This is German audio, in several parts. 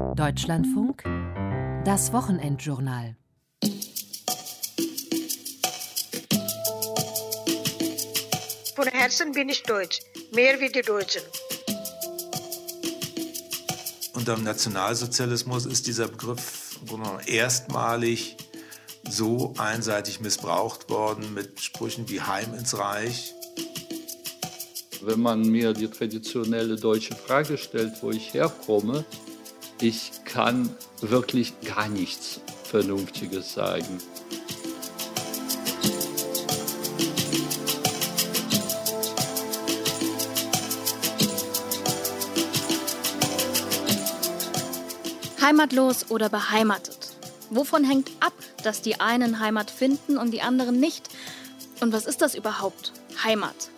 Deutschlandfunk Das Wochenendjournal Von Herzen bin ich deutsch, mehr wie die Deutschen. Unter dem Nationalsozialismus ist dieser Begriff erstmalig so einseitig missbraucht worden mit Sprüchen wie Heim ins Reich. Wenn man mir die traditionelle deutsche Frage stellt, wo ich herkomme, ich kann wirklich gar nichts Vernünftiges sagen. Heimatlos oder beheimatet? Wovon hängt ab, dass die einen Heimat finden und die anderen nicht? Und was ist das überhaupt? Heimat.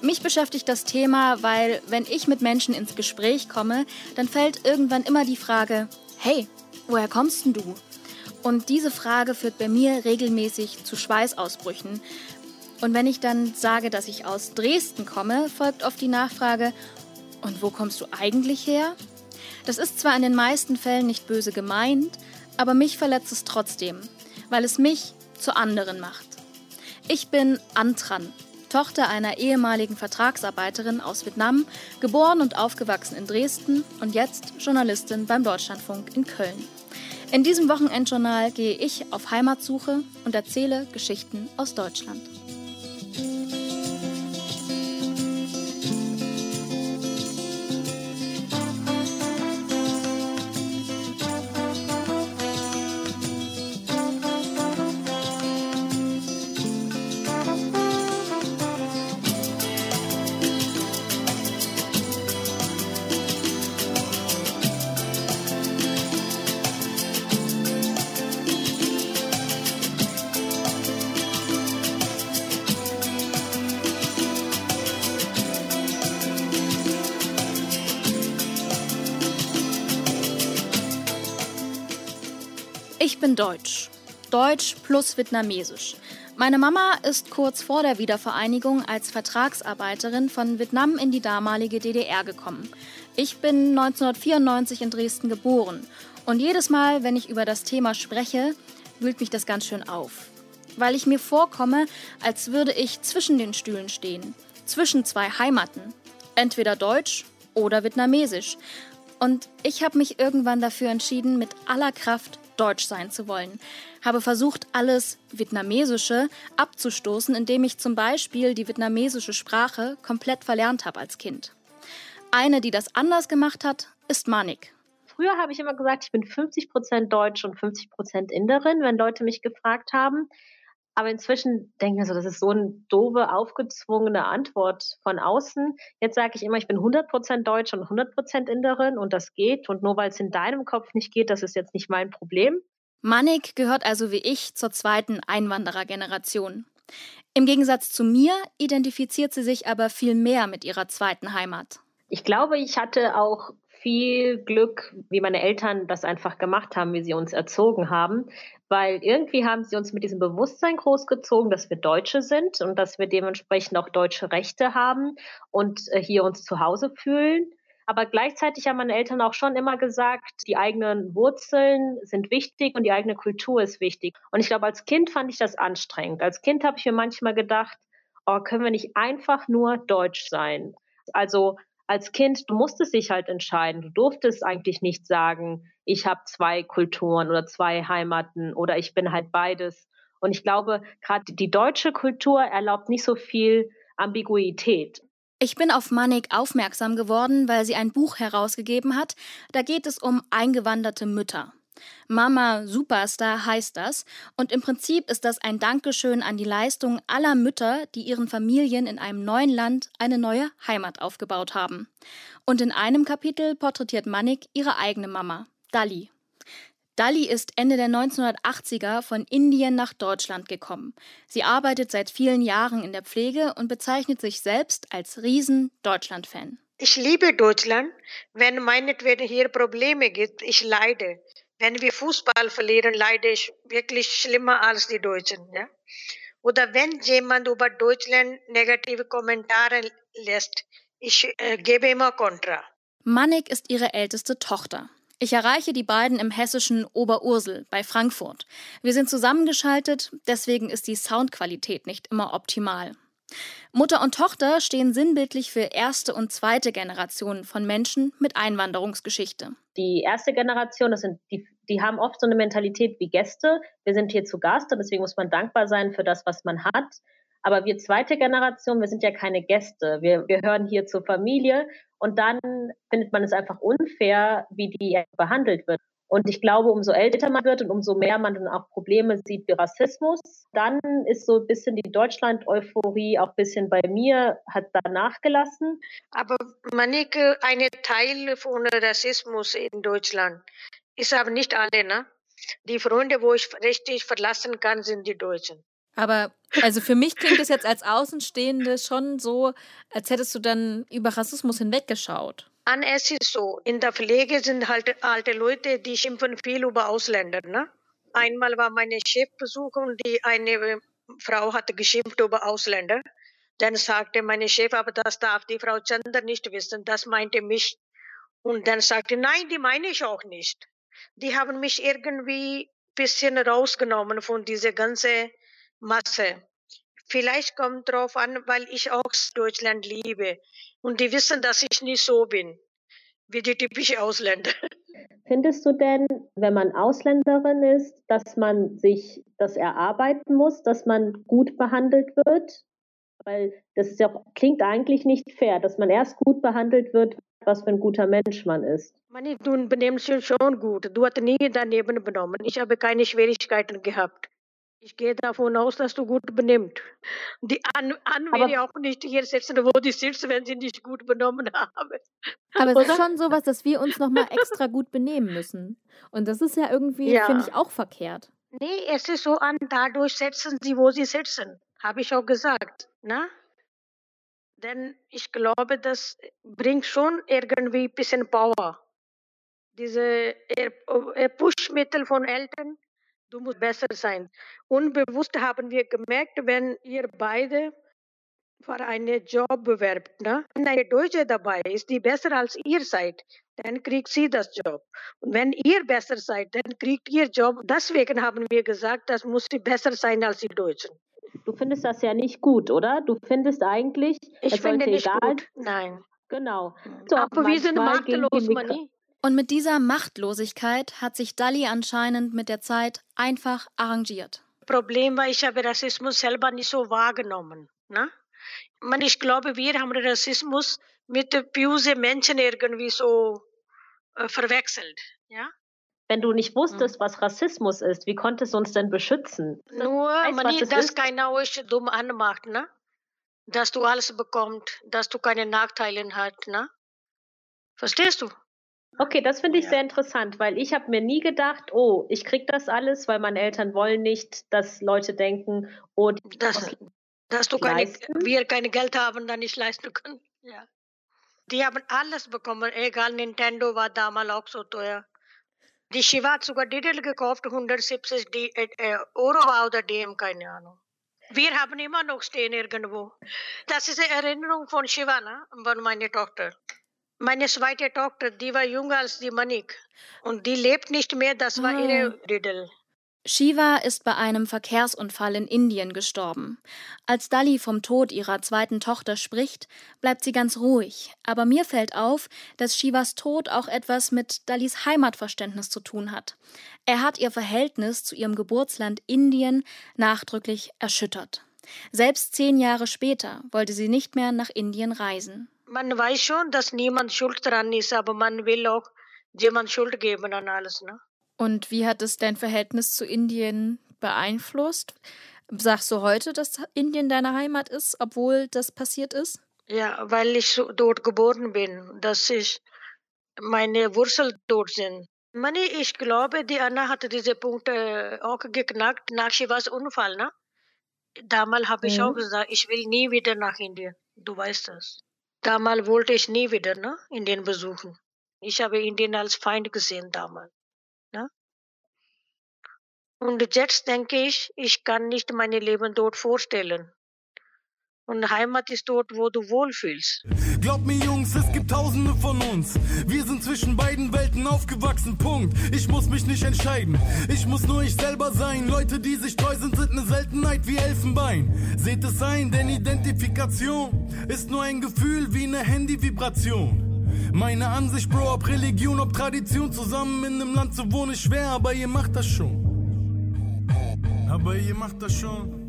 Mich beschäftigt das Thema, weil wenn ich mit Menschen ins Gespräch komme, dann fällt irgendwann immer die Frage, hey, woher kommst denn du? Und diese Frage führt bei mir regelmäßig zu Schweißausbrüchen. Und wenn ich dann sage, dass ich aus Dresden komme, folgt oft die Nachfrage, und wo kommst du eigentlich her? Das ist zwar in den meisten Fällen nicht böse gemeint, aber mich verletzt es trotzdem, weil es mich zu anderen macht. Ich bin Antran, Tochter einer ehemaligen Vertragsarbeiterin aus Vietnam, geboren und aufgewachsen in Dresden und jetzt Journalistin beim Deutschlandfunk in Köln. In diesem Wochenendjournal gehe ich auf Heimatsuche und erzähle Geschichten aus Deutschland. Deutsch. Deutsch plus Vietnamesisch. Meine Mama ist kurz vor der Wiedervereinigung als Vertragsarbeiterin von Vietnam in die damalige DDR gekommen. Ich bin 1994 in Dresden geboren und jedes Mal, wenn ich über das Thema spreche, wühlt mich das ganz schön auf. Weil ich mir vorkomme, als würde ich zwischen den Stühlen stehen, zwischen zwei Heimaten, entweder Deutsch oder Vietnamesisch. Und ich habe mich irgendwann dafür entschieden, mit aller Kraft deutsch sein zu wollen. Habe versucht, alles Vietnamesische abzustoßen, indem ich zum Beispiel die vietnamesische Sprache komplett verlernt habe als Kind. Eine, die das anders gemacht hat, ist Manik. Früher habe ich immer gesagt, ich bin 50% Deutsch und 50% Inderin, wenn Leute mich gefragt haben. Aber inzwischen denke ich so, das ist so eine doofe, aufgezwungene Antwort von außen. Jetzt sage ich immer, ich bin 100% Deutsch und 100% Inderin und das geht. Und nur weil es in deinem Kopf nicht geht, das ist jetzt nicht mein Problem. Manik gehört also wie ich zur zweiten Einwanderergeneration. Im Gegensatz zu mir identifiziert sie sich aber viel mehr mit ihrer zweiten Heimat. Ich glaube, ich hatte auch viel Glück, wie meine Eltern das einfach gemacht haben, wie sie uns erzogen haben, weil irgendwie haben sie uns mit diesem Bewusstsein großgezogen, dass wir Deutsche sind und dass wir dementsprechend auch deutsche Rechte haben und äh, hier uns zu Hause fühlen. Aber gleichzeitig haben meine Eltern auch schon immer gesagt, die eigenen Wurzeln sind wichtig und die eigene Kultur ist wichtig. Und ich glaube, als Kind fand ich das anstrengend. Als Kind habe ich mir manchmal gedacht, oh, können wir nicht einfach nur deutsch sein? Also als Kind, du musstest dich halt entscheiden. Du durftest eigentlich nicht sagen, ich habe zwei Kulturen oder zwei Heimaten oder ich bin halt beides. Und ich glaube, gerade die deutsche Kultur erlaubt nicht so viel Ambiguität. Ich bin auf Manik aufmerksam geworden, weil sie ein Buch herausgegeben hat. Da geht es um eingewanderte Mütter. Mama Superstar heißt das und im Prinzip ist das ein Dankeschön an die Leistung aller Mütter, die ihren Familien in einem neuen Land eine neue Heimat aufgebaut haben. Und in einem Kapitel porträtiert Manik ihre eigene Mama, Dali. Dali ist Ende der 1980er von Indien nach Deutschland gekommen. Sie arbeitet seit vielen Jahren in der Pflege und bezeichnet sich selbst als Riesen-Deutschland-Fan. Ich liebe Deutschland. Wenn meinetwegen hier Probleme gibt, ich leide. Wenn wir Fußball verlieren, leide ich wirklich schlimmer als die Deutschen. Ja? Oder wenn jemand über Deutschland negative Kommentare lässt, ich äh, gebe immer Kontra. Manik ist ihre älteste Tochter. Ich erreiche die beiden im hessischen Oberursel bei Frankfurt. Wir sind zusammengeschaltet, deswegen ist die Soundqualität nicht immer optimal. Mutter und Tochter stehen sinnbildlich für erste und zweite Generation von Menschen mit Einwanderungsgeschichte. Die erste Generation, das sind die, die haben oft so eine Mentalität wie Gäste. Wir sind hier zu Gast und deswegen muss man dankbar sein für das, was man hat. Aber wir zweite Generation, wir sind ja keine Gäste. Wir, wir hören hier zur Familie und dann findet man es einfach unfair, wie die behandelt wird. Und ich glaube, umso älter man wird und umso mehr man dann auch Probleme sieht wie Rassismus, dann ist so ein bisschen die Deutschland-Euphorie auch ein bisschen bei mir, hat da nachgelassen. Aber Manike, eine Teil von Rassismus in Deutschland ist aber nicht alle, ne? Die Freunde, wo ich richtig verlassen kann, sind die Deutschen. Aber also für mich klingt es jetzt als Außenstehende schon so, als hättest du dann über Rassismus hinweggeschaut. An es ist so, in der Pflege sind halt alte Leute, die schimpfen viel über Ausländer. Ne? Einmal war meine Chefbesuch und die eine Frau hatte geschimpft über Ausländer. Dann sagte meine Chef, aber das darf die Frau Chander nicht wissen, das meinte mich. Und dann sagte, nein, die meine ich auch nicht. Die haben mich irgendwie ein bisschen rausgenommen von dieser ganzen Masse. Vielleicht kommt drauf an, weil ich auch Deutschland liebe. Und die wissen, dass ich nicht so bin, wie die typische Ausländer. Findest du denn, wenn man Ausländerin ist, dass man sich das erarbeiten muss, dass man gut behandelt wird? Weil das ja, klingt eigentlich nicht fair, dass man erst gut behandelt wird, was für ein guter Mensch man ist. Man, du benimmst dich schon gut. Du hast nie daneben benommen. Ich habe keine Schwierigkeiten gehabt. Ich gehe davon aus, dass du gut benimmst. Die An Anwälte auch nicht hier sitzen, wo die sitzen, wenn sie nicht gut benommen haben. Aber es ist schon sowas, dass wir uns nochmal extra gut benehmen müssen. Und das ist ja irgendwie, ja. finde ich, auch verkehrt. Nee, es ist so an, dadurch setzen sie, wo sie sitzen. Habe ich auch gesagt. Ne? Denn ich glaube, das bringt schon irgendwie ein bisschen Power. Diese Pushmittel von Eltern Du musst besser sein. Unbewusst haben wir gemerkt, wenn ihr beide für einen Job bewerbt, ne? wenn eine Deutsche dabei ist, die besser als ihr seid, dann kriegt sie das Job. Und wenn ihr besser seid, dann kriegt ihr Job. Deswegen haben wir gesagt, das muss besser sein als die Deutschen. Du findest das ja nicht gut, oder? Du findest eigentlich, ich es finde nicht egal. gut. Nein. Genau. So, Aber wir sind machtlos, Mani. Und mit dieser Machtlosigkeit hat sich Dali anscheinend mit der Zeit einfach arrangiert. Problem war, ich habe Rassismus selber nicht so wahrgenommen. Ne? Ich glaube, wir haben Rassismus mit böse Menschen irgendwie so äh, verwechselt. Ja? Wenn du nicht wusstest, hm. was Rassismus ist, wie konntest du uns denn beschützen? Nur, man, das dass keiner euch dumm anmacht, ne? dass du alles bekommst, dass du keine Nachteile hast. Ne? Verstehst du? Okay, das finde ich ja. sehr interessant, weil ich habe mir nie gedacht, oh, ich kriege das alles, weil meine Eltern wollen nicht, dass Leute denken, oh, das, dass du keine, wir keine Geld haben, dann nicht leisten können. Ja. Die haben alles bekommen, egal Nintendo war damals auch so teuer. Die Shiva hat sogar Digital gekauft, 170 D äh, äh, Euro oder DM, keine Ahnung. Wir haben immer noch stehen irgendwo. Das ist eine Erinnerung von Shiva, ne? von meiner Tochter. Meine zweite Tochter, die war jünger als die Manik. Und die lebt nicht mehr, das war oh. ihre Riddle. Shiva ist bei einem Verkehrsunfall in Indien gestorben. Als Dali vom Tod ihrer zweiten Tochter spricht, bleibt sie ganz ruhig. Aber mir fällt auf, dass Shivas Tod auch etwas mit Dalis Heimatverständnis zu tun hat. Er hat ihr Verhältnis zu ihrem Geburtsland Indien nachdrücklich erschüttert. Selbst zehn Jahre später wollte sie nicht mehr nach Indien reisen man weiß schon, dass niemand schuld dran ist, aber man will auch jemand Schuld geben an alles. Ne? Und wie hat es dein Verhältnis zu Indien beeinflusst? Sagst du heute, dass Indien deine Heimat ist, obwohl das passiert ist? Ja, weil ich dort geboren bin, dass ich meine Wurzeln dort sind. Mani, ich glaube, die Anna hatte diese Punkte auch geknackt nach Shivas Unfall. Ne? Damals habe ich mhm. auch gesagt, ich will nie wieder nach Indien. Du weißt das. Damals wollte ich nie wieder ne, Indien besuchen. Ich habe Indien als Feind gesehen damals. Ne? Und jetzt denke ich, ich kann nicht mein Leben dort vorstellen. Und Heimat ist dort, wo du wohlfühlst. Glaub mir, Jungs, es gibt Tausende von uns. Wir sind zwischen beiden Welten aufgewachsen. Punkt. Ich muss mich nicht entscheiden. Ich muss nur ich selber sein. Leute, die sich treu sind, sind eine Seltenheit wie Elfenbein. Seht es ein, denn Identifikation ist nur ein Gefühl wie eine Handyvibration. Meine Ansicht, Bro, ob Religion, ob Tradition, zusammen in einem Land zu wohnen ist schwer, aber ihr macht das schon. Aber ihr macht das schon.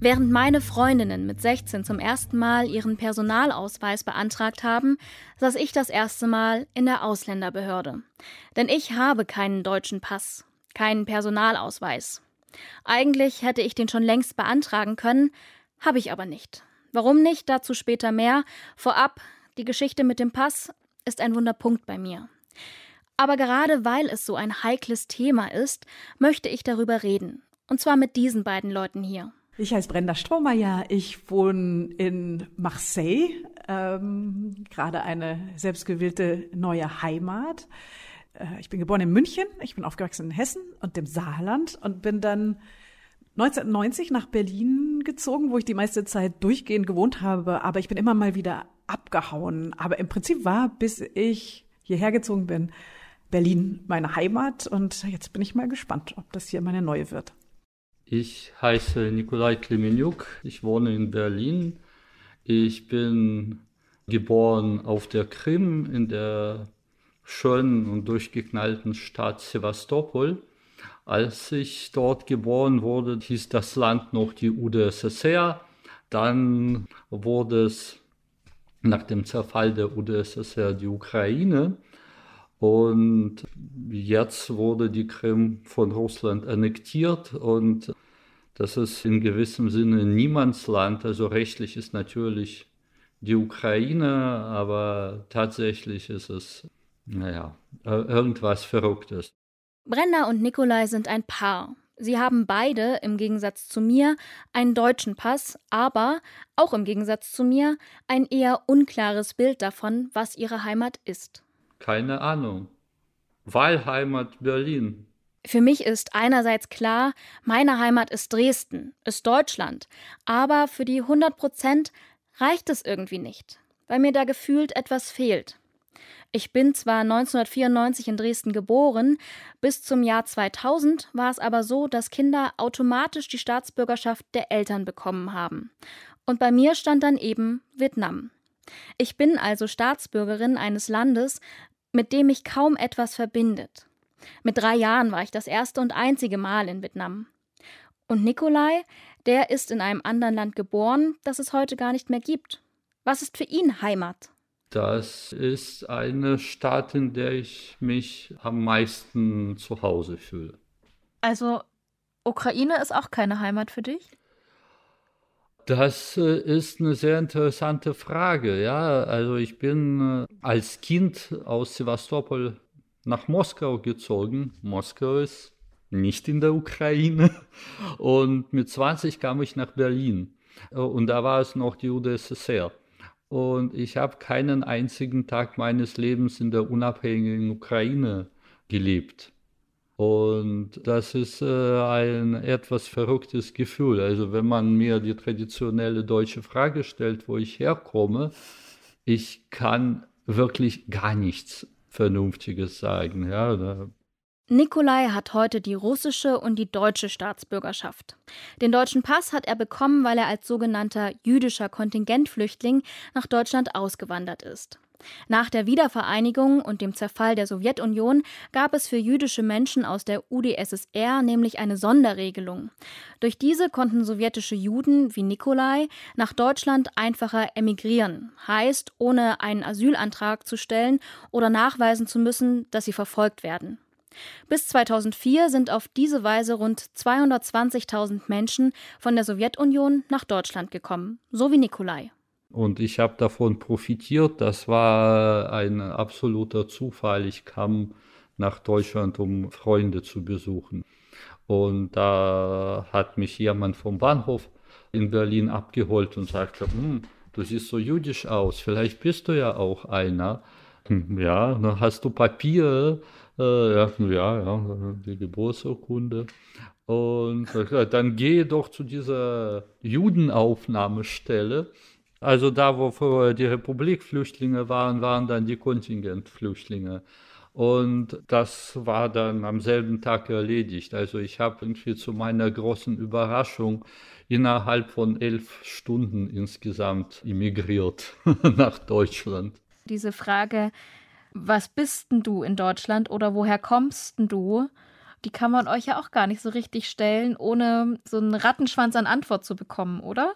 Während meine Freundinnen mit 16 zum ersten Mal ihren Personalausweis beantragt haben, saß ich das erste Mal in der Ausländerbehörde. Denn ich habe keinen deutschen Pass, keinen Personalausweis. Eigentlich hätte ich den schon längst beantragen können, habe ich aber nicht. Warum nicht? Dazu später mehr. Vorab, die Geschichte mit dem Pass ist ein Wunderpunkt bei mir. Aber gerade weil es so ein heikles Thema ist, möchte ich darüber reden. Und zwar mit diesen beiden Leuten hier. Ich heiße Brenda Strohmeier. Ich wohne in Marseille, ähm, gerade eine selbstgewählte neue Heimat. Äh, ich bin geboren in München, ich bin aufgewachsen in Hessen und dem Saarland und bin dann 1990 nach Berlin gezogen, wo ich die meiste Zeit durchgehend gewohnt habe, aber ich bin immer mal wieder abgehauen. Aber im Prinzip war, bis ich hierher gezogen bin, Berlin meine Heimat und jetzt bin ich mal gespannt, ob das hier meine neue wird. Ich heiße Nikolai Klemenjuk, ich wohne in Berlin. Ich bin geboren auf der Krim in der schönen und durchgeknallten Stadt Sevastopol. Als ich dort geboren wurde, hieß das Land noch die UdSSR. Dann wurde es nach dem Zerfall der UdSSR die Ukraine. Und jetzt wurde die Krim von Russland annektiert und das ist in gewissem Sinne Niemandsland. Also rechtlich ist natürlich die Ukraine, aber tatsächlich ist es, naja, irgendwas Verrücktes. Brenda und Nikolai sind ein Paar. Sie haben beide, im Gegensatz zu mir, einen deutschen Pass, aber, auch im Gegensatz zu mir, ein eher unklares Bild davon, was ihre Heimat ist. Keine Ahnung. Wahlheimat Berlin. Für mich ist einerseits klar, meine Heimat ist Dresden, ist Deutschland, aber für die 100 Prozent reicht es irgendwie nicht, weil mir da gefühlt etwas fehlt. Ich bin zwar 1994 in Dresden geboren, bis zum Jahr 2000 war es aber so, dass Kinder automatisch die Staatsbürgerschaft der Eltern bekommen haben. Und bei mir stand dann eben Vietnam. Ich bin also Staatsbürgerin eines Landes, mit dem mich kaum etwas verbindet. Mit drei Jahren war ich das erste und einzige Mal in Vietnam. Und Nikolai, der ist in einem anderen Land geboren, das es heute gar nicht mehr gibt. Was ist für ihn Heimat? Das ist eine Stadt, in der ich mich am meisten zu Hause fühle. Also Ukraine ist auch keine Heimat für dich? Das äh, ist eine sehr interessante Frage. Ja, also ich bin äh, als Kind aus Sevastopol nach Moskau gezogen. Moskau ist nicht in der Ukraine. Und mit 20 kam ich nach Berlin. Äh, und da war es noch die UdSSR. Und ich habe keinen einzigen Tag meines Lebens in der unabhängigen Ukraine gelebt. Und das ist äh, ein etwas verrücktes Gefühl. Also wenn man mir die traditionelle deutsche Frage stellt, wo ich herkomme, ich kann wirklich gar nichts Vernünftiges sagen. Ja, Nikolai hat heute die russische und die deutsche Staatsbürgerschaft. Den deutschen Pass hat er bekommen, weil er als sogenannter jüdischer Kontingentflüchtling nach Deutschland ausgewandert ist. Nach der Wiedervereinigung und dem Zerfall der Sowjetunion gab es für jüdische Menschen aus der UdSSR nämlich eine Sonderregelung. Durch diese konnten sowjetische Juden wie Nikolai nach Deutschland einfacher emigrieren, heißt ohne einen Asylantrag zu stellen oder nachweisen zu müssen, dass sie verfolgt werden. Bis 2004 sind auf diese Weise rund 220.000 Menschen von der Sowjetunion nach Deutschland gekommen, so wie Nikolai. Und ich habe davon profitiert. Das war ein absoluter Zufall. Ich kam nach Deutschland, um Freunde zu besuchen. Und da hat mich jemand vom Bahnhof in Berlin abgeholt und sagte, hm, du siehst so jüdisch aus, vielleicht bist du ja auch einer. Hm, ja, dann hast du Papier, äh, ja, ja, ja, die Geburtsurkunde. Und äh, dann gehe doch zu dieser Judenaufnahmestelle. Also da, wo vorher die Republikflüchtlinge waren, waren dann die Kontingentflüchtlinge. Und das war dann am selben Tag erledigt. Also ich habe irgendwie zu meiner großen Überraschung innerhalb von elf Stunden insgesamt emigriert nach Deutschland. Diese Frage, was bist denn du in Deutschland oder woher kommst denn du? Die kann man euch ja auch gar nicht so richtig stellen, ohne so einen Rattenschwanz an Antwort zu bekommen, oder?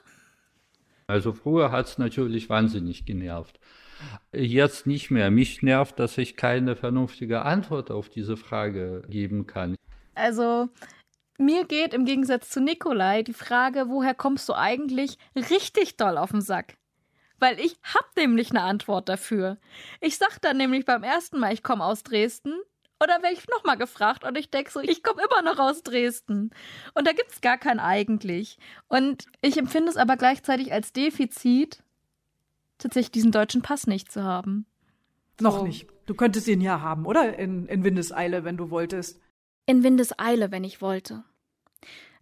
Also früher hat es natürlich wahnsinnig genervt. Jetzt nicht mehr. Mich nervt, dass ich keine vernünftige Antwort auf diese Frage geben kann. Also mir geht im Gegensatz zu Nikolai die Frage, woher kommst du eigentlich, richtig doll auf den Sack. Weil ich hab nämlich eine Antwort dafür. Ich sag dann nämlich beim ersten Mal, ich komme aus Dresden. Oder werde ich nochmal gefragt und ich denke so, ich komme immer noch aus Dresden. Und da gibt es gar kein eigentlich. Und ich empfinde es aber gleichzeitig als Defizit, tatsächlich diesen deutschen Pass nicht zu haben. Noch so. nicht. Du könntest ihn ja haben, oder? In, in Windeseile, wenn du wolltest. In Windeseile, wenn ich wollte.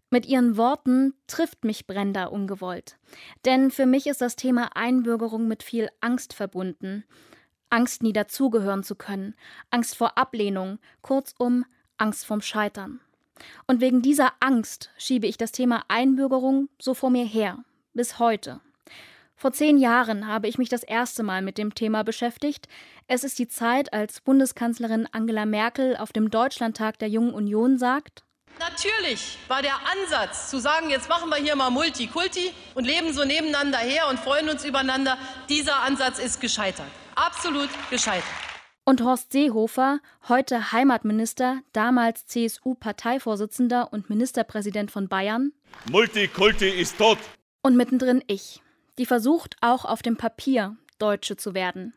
Mit ihren Worten trifft mich Brenda ungewollt. Denn für mich ist das Thema Einbürgerung mit viel Angst verbunden. Angst, nie dazugehören zu können, Angst vor Ablehnung, kurzum Angst vorm Scheitern. Und wegen dieser Angst schiebe ich das Thema Einbürgerung so vor mir her, bis heute. Vor zehn Jahren habe ich mich das erste Mal mit dem Thema beschäftigt. Es ist die Zeit, als Bundeskanzlerin Angela Merkel auf dem Deutschlandtag der Jungen Union sagt, Natürlich war der Ansatz zu sagen, jetzt machen wir hier mal Multikulti und leben so nebeneinander her und freuen uns übereinander, dieser Ansatz ist gescheitert. Absolut gescheitert. Und Horst Seehofer, heute Heimatminister, damals CSU-Parteivorsitzender und Ministerpräsident von Bayern. Multikulti ist tot. Und mittendrin ich, die versucht, auch auf dem Papier Deutsche zu werden.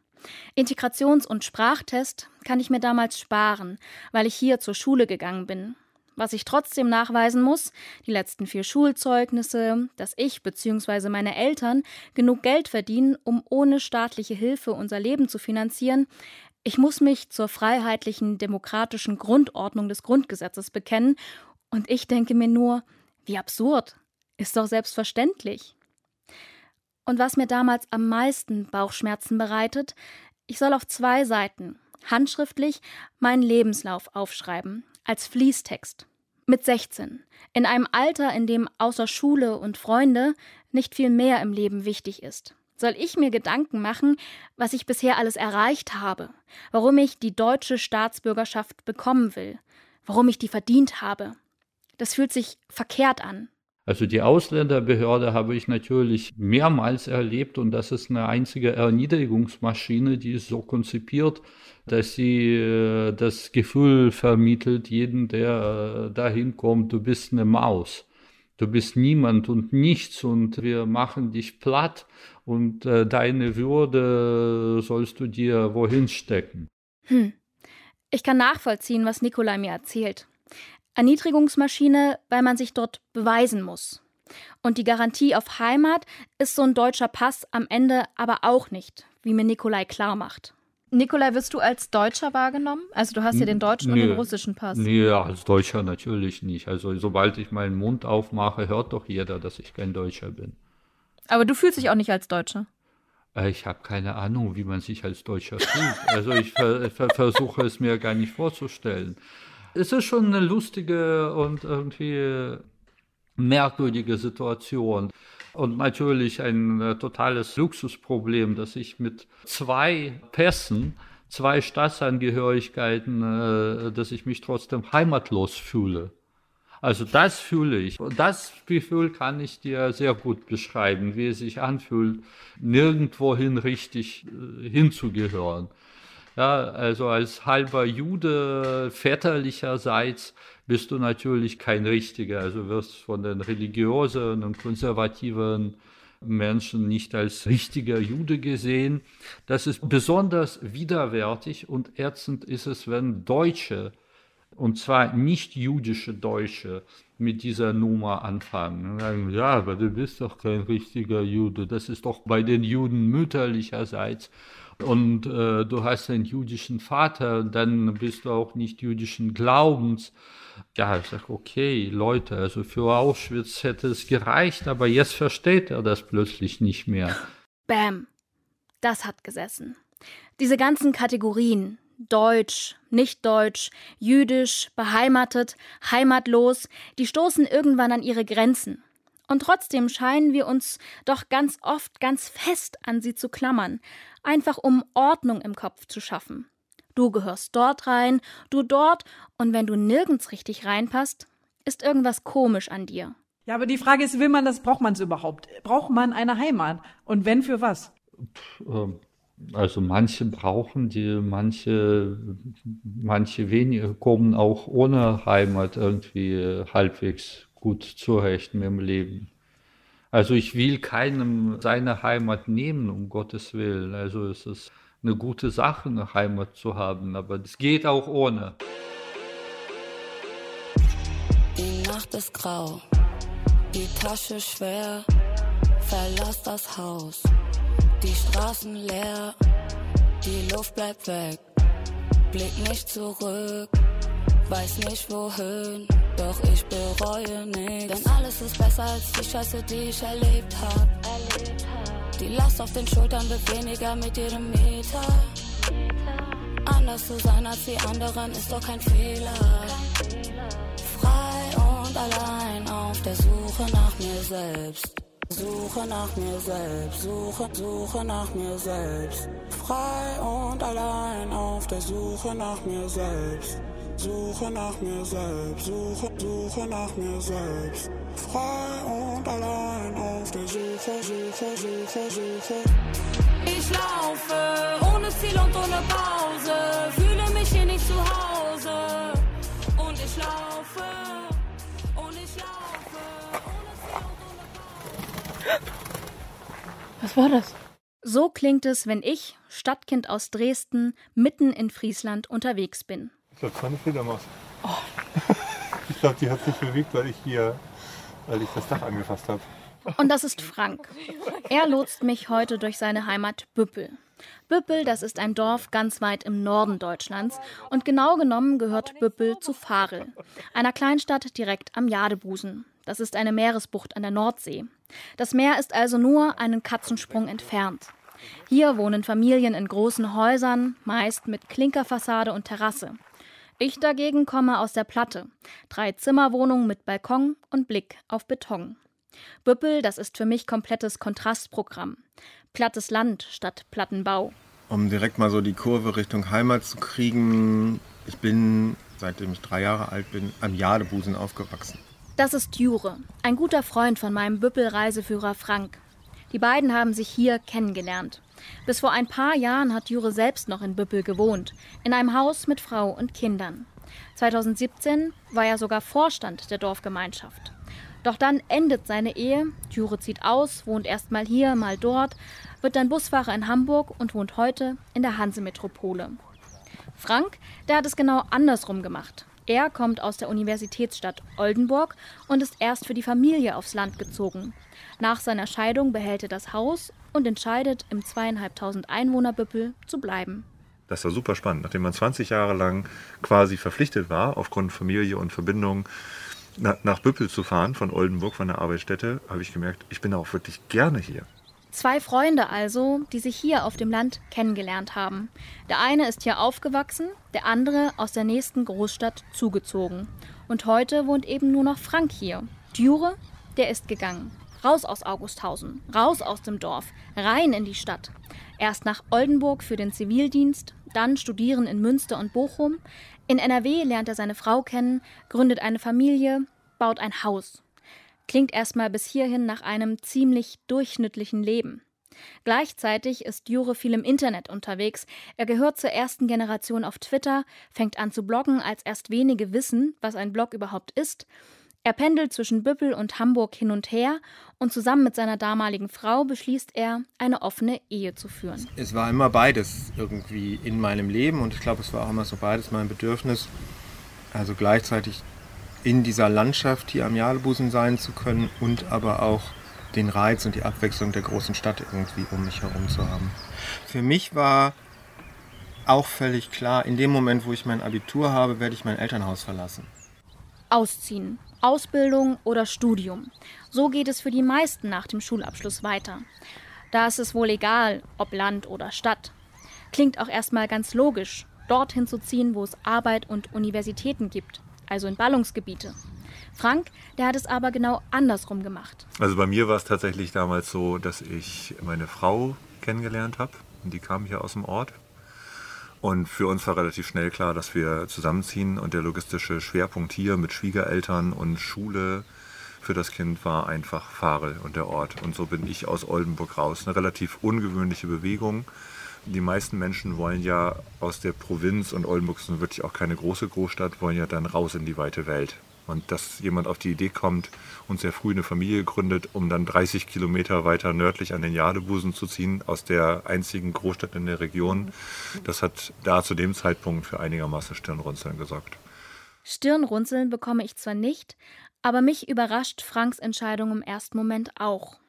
Integrations- und Sprachtest kann ich mir damals sparen, weil ich hier zur Schule gegangen bin. Was ich trotzdem nachweisen muss, die letzten vier Schulzeugnisse, dass ich bzw. meine Eltern genug Geld verdienen, um ohne staatliche Hilfe unser Leben zu finanzieren, ich muss mich zur freiheitlichen demokratischen Grundordnung des Grundgesetzes bekennen, und ich denke mir nur, wie absurd, ist doch selbstverständlich. Und was mir damals am meisten Bauchschmerzen bereitet, ich soll auf zwei Seiten, handschriftlich, meinen Lebenslauf aufschreiben, als Fließtext. Mit 16, in einem Alter, in dem außer Schule und Freunde nicht viel mehr im Leben wichtig ist. Soll ich mir Gedanken machen, was ich bisher alles erreicht habe, warum ich die deutsche Staatsbürgerschaft bekommen will, warum ich die verdient habe? Das fühlt sich verkehrt an. Also die Ausländerbehörde habe ich natürlich mehrmals erlebt und das ist eine einzige Erniedrigungsmaschine, die ist so konzipiert, dass sie äh, das Gefühl vermittelt, jeden, der äh, dahin kommt, du bist eine Maus. Du bist niemand und nichts und wir machen dich platt und äh, deine Würde sollst du dir wohin stecken. Hm. Ich kann nachvollziehen, was Nikolai mir erzählt. Erniedrigungsmaschine, weil man sich dort beweisen muss. Und die Garantie auf Heimat ist so ein deutscher Pass am Ende aber auch nicht, wie mir Nikolai klar macht. Nikolai, wirst du als Deutscher wahrgenommen? Also du hast ja den deutschen nee, und den russischen Pass. Nee, als Deutscher natürlich nicht. Also sobald ich meinen Mund aufmache, hört doch jeder, dass ich kein Deutscher bin. Aber du fühlst dich auch nicht als Deutscher? Äh, ich habe keine Ahnung, wie man sich als Deutscher fühlt. Also ich ver ver versuche es mir gar nicht vorzustellen. Es ist schon eine lustige und irgendwie merkwürdige Situation. Und natürlich ein äh, totales Luxusproblem, dass ich mit zwei Pässen, zwei Staatsangehörigkeiten, äh, dass ich mich trotzdem heimatlos fühle. Also das fühle ich. Das Gefühl kann ich dir sehr gut beschreiben, wie es sich anfühlt, nirgendwohin richtig äh, hinzugehören. Ja, also als halber Jude väterlicherseits bist du natürlich kein Richtiger. Also wirst von den religiösen und konservativen Menschen nicht als richtiger Jude gesehen. Das ist besonders widerwärtig und ätzend ist es, wenn Deutsche, und zwar nicht jüdische Deutsche, mit dieser Nummer anfangen. Ja, aber du bist doch kein richtiger Jude. Das ist doch bei den Juden mütterlicherseits und äh, du hast einen jüdischen Vater dann bist du auch nicht jüdischen Glaubens. Ja, ich sage, okay, Leute, also für Auschwitz hätte es gereicht, aber jetzt versteht er das plötzlich nicht mehr. Bam, das hat gesessen. Diese ganzen Kategorien, Deutsch, nicht Deutsch, jüdisch, beheimatet, heimatlos, die stoßen irgendwann an ihre Grenzen. Und trotzdem scheinen wir uns doch ganz oft ganz fest an sie zu klammern, einfach um Ordnung im Kopf zu schaffen. Du gehörst dort rein, du dort, und wenn du nirgends richtig reinpasst, ist irgendwas komisch an dir. Ja, aber die Frage ist, will man das, braucht man es überhaupt? Braucht man eine Heimat? Und wenn für was? Ähm, also manche brauchen die, manche, manche wenige kommen auch ohne Heimat irgendwie halbwegs gut zurecht mit dem Leben. Also ich will keinem seine Heimat nehmen, um Gottes Willen. Also es ist eine gute Sache, eine Heimat zu haben, aber es geht auch ohne. Die Nacht ist grau, die Tasche schwer, verlass das Haus, die Straßen leer, die Luft bleibt weg, blick nicht zurück, weiß nicht wohin, doch ich bereue nichts. Denn alles ist besser als die Scheiße, die ich erlebt hab. Die Last auf den Schultern wird weniger mit jedem Meter. Anders zu sein als die anderen ist doch kein Fehler. Frei und allein auf der Suche nach mir selbst. Suche nach mir selbst, suche, suche nach mir selbst. Frei und allein auf der Suche nach mir selbst. Suche nach mir selbst, suche, suche nach mir selbst. Frei und allein auf der Suche, Suche, Suche, Suche. Ich laufe ohne Ziel und ohne Pause, fühle mich hier nicht zu Hause. Und ich laufe, und ich laufe ohne Ziel und ohne Pause. Was war das? So klingt es, wenn ich, Stadtkind aus Dresden, mitten in Friesland unterwegs bin. Ich glaube, es war eine Fledermaus. Oh. Ich glaube, die hat sich bewegt, weil ich hier, weil ich das Dach angefasst habe. Und das ist Frank. Er lotst mich heute durch seine Heimat Büppel. Büppel, das ist ein Dorf ganz weit im Norden Deutschlands und genau genommen gehört Büppel zu Farel, einer Kleinstadt direkt am Jadebusen. Das ist eine Meeresbucht an der Nordsee. Das Meer ist also nur einen Katzensprung entfernt. Hier wohnen Familien in großen Häusern, meist mit Klinkerfassade und Terrasse. Ich dagegen komme aus der Platte. Drei Zimmerwohnungen mit Balkon und Blick auf Beton. Büppel, das ist für mich komplettes Kontrastprogramm. Plattes Land statt Plattenbau. Um direkt mal so die Kurve Richtung Heimat zu kriegen, ich bin, seitdem ich drei Jahre alt bin, am Jadebusen aufgewachsen. Das ist Jure, ein guter Freund von meinem Büppel-Reiseführer Frank. Die beiden haben sich hier kennengelernt. Bis vor ein paar Jahren hat Jure selbst noch in Büppel gewohnt, in einem Haus mit Frau und Kindern. 2017 war er sogar Vorstand der Dorfgemeinschaft. Doch dann endet seine Ehe, Jure zieht aus, wohnt erst mal hier, mal dort, wird dann Busfahrer in Hamburg und wohnt heute in der Hansemetropole. Frank, der hat es genau andersrum gemacht. Er kommt aus der Universitätsstadt Oldenburg und ist erst für die Familie aufs Land gezogen. Nach seiner Scheidung behält er das Haus und entscheidet, im zweieinhalbtausend Einwohnerbüppel zu bleiben. Das war super spannend. Nachdem man 20 Jahre lang quasi verpflichtet war, aufgrund Familie und Verbindung nach Büppel zu fahren, von Oldenburg, von der Arbeitsstätte, habe ich gemerkt, ich bin auch wirklich gerne hier. Zwei Freunde also, die sich hier auf dem Land kennengelernt haben. Der eine ist hier aufgewachsen, der andere aus der nächsten Großstadt zugezogen. Und heute wohnt eben nur noch Frank hier. Djure, der ist gegangen. Raus aus Augusthausen, raus aus dem Dorf, rein in die Stadt. Erst nach Oldenburg für den Zivildienst, dann studieren in Münster und Bochum. In NRW lernt er seine Frau kennen, gründet eine Familie, baut ein Haus. Klingt erstmal bis hierhin nach einem ziemlich durchschnittlichen Leben. Gleichzeitig ist Jure viel im Internet unterwegs. Er gehört zur ersten Generation auf Twitter, fängt an zu bloggen, als erst wenige wissen, was ein Blog überhaupt ist. Er pendelt zwischen Büppel und Hamburg hin und her und zusammen mit seiner damaligen Frau beschließt er, eine offene Ehe zu führen. Es war immer beides irgendwie in meinem Leben und ich glaube, es war auch immer so beides mein Bedürfnis. Also gleichzeitig in dieser Landschaft hier am Jadebusen sein zu können und aber auch den Reiz und die Abwechslung der großen Stadt irgendwie um mich herum zu haben. Für mich war auch völlig klar, in dem Moment, wo ich mein Abitur habe, werde ich mein Elternhaus verlassen. Ausziehen, Ausbildung oder Studium. So geht es für die meisten nach dem Schulabschluss weiter. Da ist es wohl egal, ob Land oder Stadt. Klingt auch erstmal ganz logisch, dorthin zu ziehen, wo es Arbeit und Universitäten gibt, also in Ballungsgebiete. Frank, der hat es aber genau andersrum gemacht. Also bei mir war es tatsächlich damals so, dass ich meine Frau kennengelernt habe. Die kam hier aus dem Ort. Und für uns war relativ schnell klar, dass wir zusammenziehen. Und der logistische Schwerpunkt hier mit Schwiegereltern und Schule für das Kind war einfach Fahre und der Ort. Und so bin ich aus Oldenburg raus. Eine relativ ungewöhnliche Bewegung. Die meisten Menschen wollen ja aus der Provinz und Oldenburg ist wirklich auch keine große Großstadt, wollen ja dann raus in die weite Welt. Und dass jemand auf die Idee kommt und sehr früh eine Familie gründet, um dann 30 Kilometer weiter nördlich an den Jadebusen zu ziehen, aus der einzigen Großstadt in der Region, das hat da zu dem Zeitpunkt für einigermaßen Stirnrunzeln gesorgt. Stirnrunzeln bekomme ich zwar nicht, aber mich überrascht Franks Entscheidung im ersten Moment auch.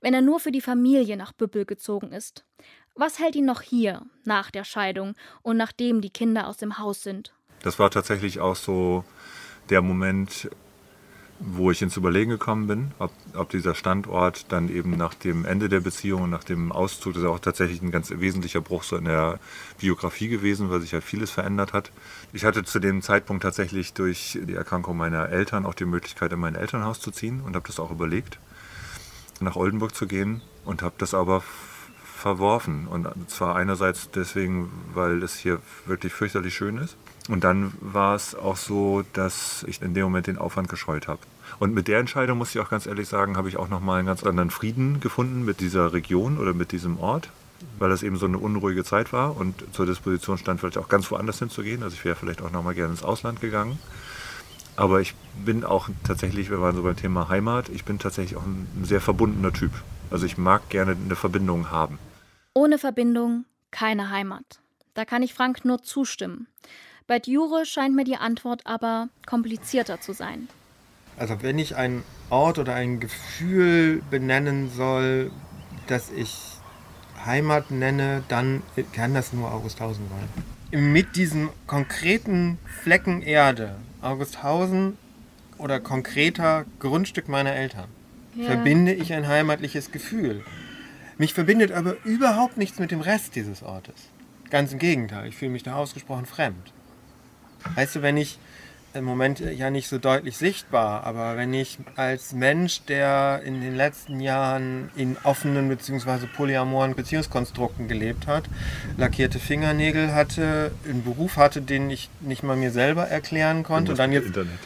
Wenn er nur für die Familie nach Büppel gezogen ist. Was hält ihn noch hier, nach der Scheidung und nachdem die Kinder aus dem Haus sind? Das war tatsächlich auch so der Moment, wo ich ins Überlegen gekommen bin, ob, ob, dieser Standort dann eben nach dem Ende der Beziehung nach dem Auszug, das ist auch tatsächlich ein ganz wesentlicher Bruch so in der Biografie gewesen, weil sich ja vieles verändert hat. Ich hatte zu dem Zeitpunkt tatsächlich durch die Erkrankung meiner Eltern auch die Möglichkeit, in mein Elternhaus zu ziehen und habe das auch überlegt, nach Oldenburg zu gehen und habe das aber verworfen. Und zwar einerseits deswegen, weil es hier wirklich fürchterlich schön ist und dann war es auch so, dass ich in dem Moment den Aufwand gescheut habe. Und mit der Entscheidung, muss ich auch ganz ehrlich sagen, habe ich auch nochmal einen ganz anderen Frieden gefunden mit dieser Region oder mit diesem Ort, weil das eben so eine unruhige Zeit war und zur Disposition stand, vielleicht auch ganz woanders hinzugehen. Also ich wäre vielleicht auch nochmal gerne ins Ausland gegangen. Aber ich bin auch tatsächlich, wir waren so beim Thema Heimat, ich bin tatsächlich auch ein sehr verbundener Typ. Also ich mag gerne eine Verbindung haben. Ohne Verbindung keine Heimat. Da kann ich Frank nur zustimmen. Bei Djure scheint mir die Antwort aber komplizierter zu sein. Also wenn ich einen Ort oder ein Gefühl benennen soll, das ich Heimat nenne, dann kann das nur Augusthausen sein. Mit diesem konkreten Flecken Erde, Augusthausen oder konkreter Grundstück meiner Eltern, ja. verbinde ich ein heimatliches Gefühl. Mich verbindet aber überhaupt nichts mit dem Rest dieses Ortes. Ganz im Gegenteil, ich fühle mich da ausgesprochen fremd. Weißt du, wenn ich im Moment ja nicht so deutlich sichtbar, aber wenn ich als Mensch, der in den letzten Jahren in offenen bzw. polyamoren Beziehungskonstrukten gelebt hat, lackierte Fingernägel hatte, einen Beruf hatte, den ich nicht mal mir selber erklären konnte, und dann jetzt Internet.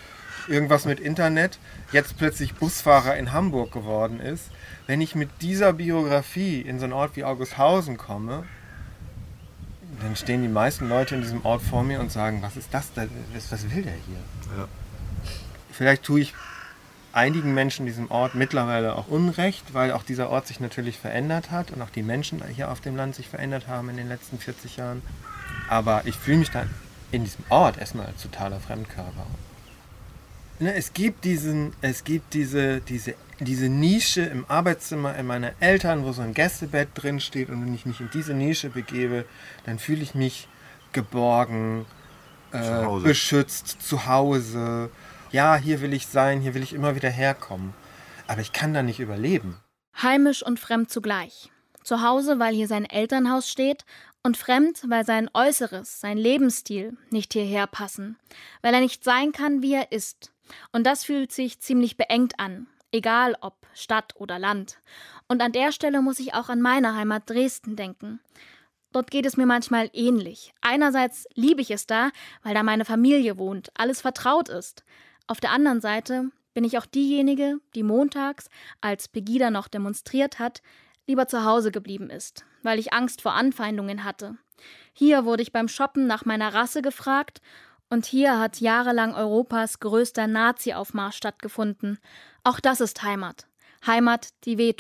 Irgendwas mit Internet, jetzt plötzlich Busfahrer in Hamburg geworden ist, wenn ich mit dieser Biografie in so einen Ort wie Augusthausen komme, dann stehen die meisten Leute in diesem Ort vor mir und sagen, was ist das? Was will der hier? Ja. Vielleicht tue ich einigen Menschen in diesem Ort mittlerweile auch Unrecht, weil auch dieser Ort sich natürlich verändert hat und auch die Menschen hier auf dem Land sich verändert haben in den letzten 40 Jahren. Aber ich fühle mich dann in diesem Ort erstmal als totaler Fremdkörper. Ne, es gibt diesen, es gibt diese, diese diese Nische im Arbeitszimmer in meiner Eltern, wo so ein Gästebett drin steht und wenn ich mich in diese Nische begebe, dann fühle ich mich geborgen, äh, zu beschützt, zu Hause. Ja, hier will ich sein, hier will ich immer wieder herkommen. Aber ich kann da nicht überleben. Heimisch und fremd zugleich. Zu Hause, weil hier sein Elternhaus steht und fremd, weil sein Äußeres, sein Lebensstil nicht hierher passen, weil er nicht sein kann, wie er ist. Und das fühlt sich ziemlich beengt an, egal ob Stadt oder Land. Und an der Stelle muss ich auch an meine Heimat Dresden denken. Dort geht es mir manchmal ähnlich. Einerseits liebe ich es da, weil da meine Familie wohnt, alles vertraut ist. Auf der anderen Seite bin ich auch diejenige, die montags, als Pegida noch demonstriert hat, lieber zu Hause geblieben ist, weil ich Angst vor Anfeindungen hatte. Hier wurde ich beim Shoppen nach meiner Rasse gefragt und hier hat jahrelang Europas größter Nazi-Aufmarsch stattgefunden. Auch das ist Heimat. Heimat, die weh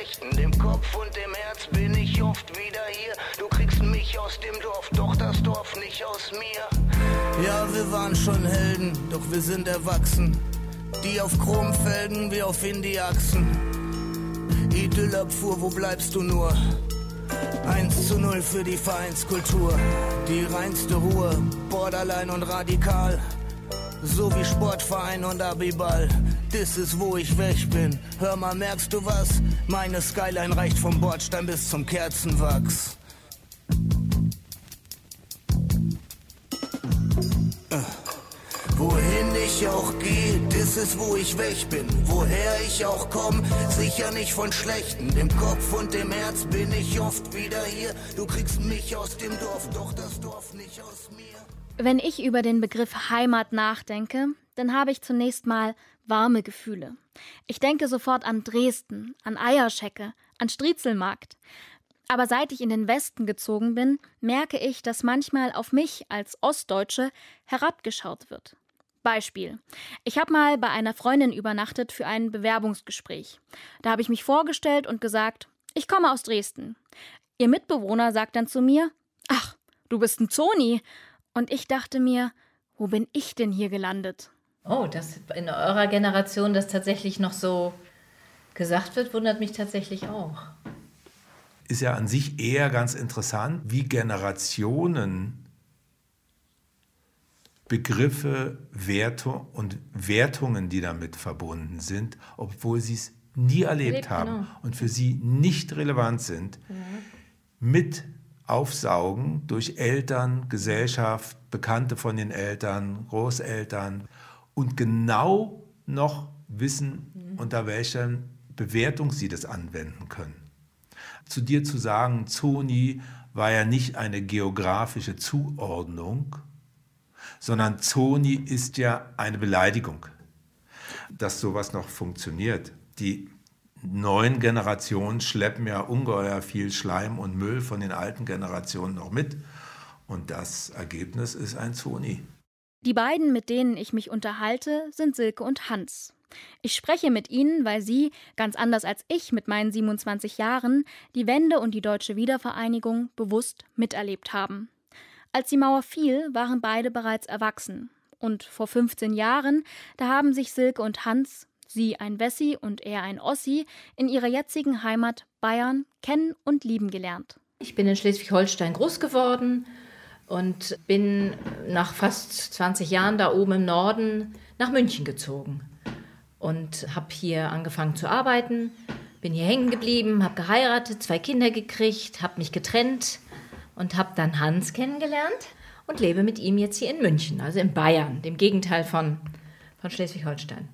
Schlechten. Dem Kopf und dem Herz bin ich oft wieder hier. Du kriegst mich aus dem Dorf, doch das Dorf nicht aus mir. Ja, wir waren schon Helden, doch wir sind erwachsen. Die auf Chromfelgen, wie auf Indie-Achsen. Wo bleibst du nur? 1 zu 0 für die Vereinskultur. Die reinste Ruhe, Borderline und radikal. So wie Sportverein und Abiball. Das ist, wo ich weg bin. Hör mal, merkst du was? Meine Skyline reicht vom Bordstein bis zum Kerzenwachs. Wohin ich auch gehe, das ist, wo ich weg bin. Woher ich auch komme, sicher nicht von Schlechten. Im Kopf und im Herz bin ich oft wieder hier. Du kriegst mich aus dem Dorf, doch das Dorf nicht aus mir. Wenn ich über den Begriff Heimat nachdenke, dann habe ich zunächst mal warme Gefühle. Ich denke sofort an Dresden, an Eierschecke, an Striezelmarkt. Aber seit ich in den Westen gezogen bin, merke ich, dass manchmal auf mich als Ostdeutsche herabgeschaut wird. Beispiel. Ich habe mal bei einer Freundin übernachtet für ein Bewerbungsgespräch. Da habe ich mich vorgestellt und gesagt, ich komme aus Dresden. Ihr Mitbewohner sagt dann zu mir, ach, du bist ein Zoni. Und ich dachte mir, wo bin ich denn hier gelandet? Oh, dass in eurer Generation das tatsächlich noch so gesagt wird, wundert mich tatsächlich auch. Ist ja an sich eher ganz interessant, wie Generationen Begriffe, Werte und Wertungen, die damit verbunden sind, obwohl sie es nie erlebt Erlebt, haben genau. und für sie nicht relevant sind, ja. mit aufsaugen durch Eltern, Gesellschaft, Bekannte von den Eltern, Großeltern und genau noch wissen, unter welcher Bewertung sie das anwenden können. Zu dir zu sagen, Zoni war ja nicht eine geografische Zuordnung, sondern Zoni ist ja eine Beleidigung, dass sowas noch funktioniert. Die neuen Generationen schleppen ja ungeheuer viel Schleim und Müll von den alten Generationen noch mit. Und das Ergebnis ist ein Zoni. Die beiden, mit denen ich mich unterhalte, sind Silke und Hans. Ich spreche mit ihnen, weil sie, ganz anders als ich mit meinen 27 Jahren, die Wende und die deutsche Wiedervereinigung bewusst miterlebt haben. Als die Mauer fiel, waren beide bereits erwachsen. Und vor 15 Jahren, da haben sich Silke und Hans, sie ein Wessi und er ein Ossi, in ihrer jetzigen Heimat Bayern kennen und lieben gelernt. Ich bin in Schleswig-Holstein groß geworden und bin nach fast 20 Jahren da oben im Norden nach München gezogen und habe hier angefangen zu arbeiten, bin hier hängen geblieben, habe geheiratet, zwei Kinder gekriegt, habe mich getrennt und habe dann Hans kennengelernt und lebe mit ihm jetzt hier in München, also in Bayern, dem Gegenteil von, von Schleswig-Holstein.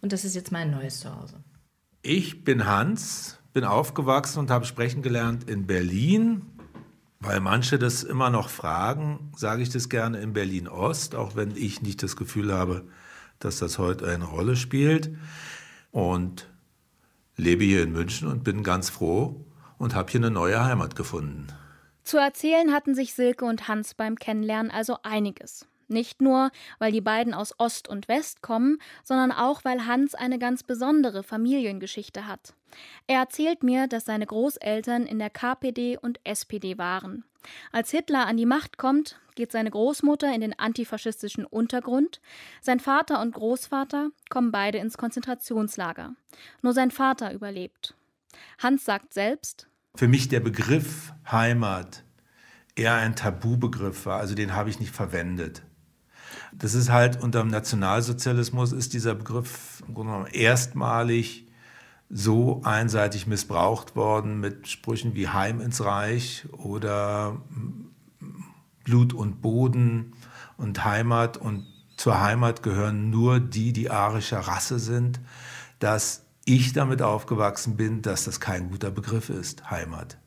Und das ist jetzt mein neues Zuhause. Ich bin Hans, bin aufgewachsen und habe sprechen gelernt in Berlin. Weil manche das immer noch fragen, sage ich das gerne in Berlin-Ost, auch wenn ich nicht das Gefühl habe, dass das heute eine Rolle spielt. Und lebe hier in München und bin ganz froh und habe hier eine neue Heimat gefunden. Zu erzählen hatten sich Silke und Hans beim Kennenlernen also einiges. Nicht nur, weil die beiden aus Ost und West kommen, sondern auch, weil Hans eine ganz besondere Familiengeschichte hat. Er erzählt mir, dass seine Großeltern in der KPD und SPD waren. Als Hitler an die Macht kommt, geht seine Großmutter in den antifaschistischen Untergrund, sein Vater und Großvater kommen beide ins Konzentrationslager. Nur sein Vater überlebt. Hans sagt selbst, für mich der Begriff Heimat eher ein Tabubegriff war, also den habe ich nicht verwendet. Das ist halt unter dem Nationalsozialismus ist dieser Begriff im Grunde genommen erstmalig so einseitig missbraucht worden mit Sprüchen wie Heim ins Reich oder Blut und Boden und Heimat und zur Heimat gehören nur die, die arischer Rasse sind, dass ich damit aufgewachsen bin, dass das kein guter Begriff ist, Heimat.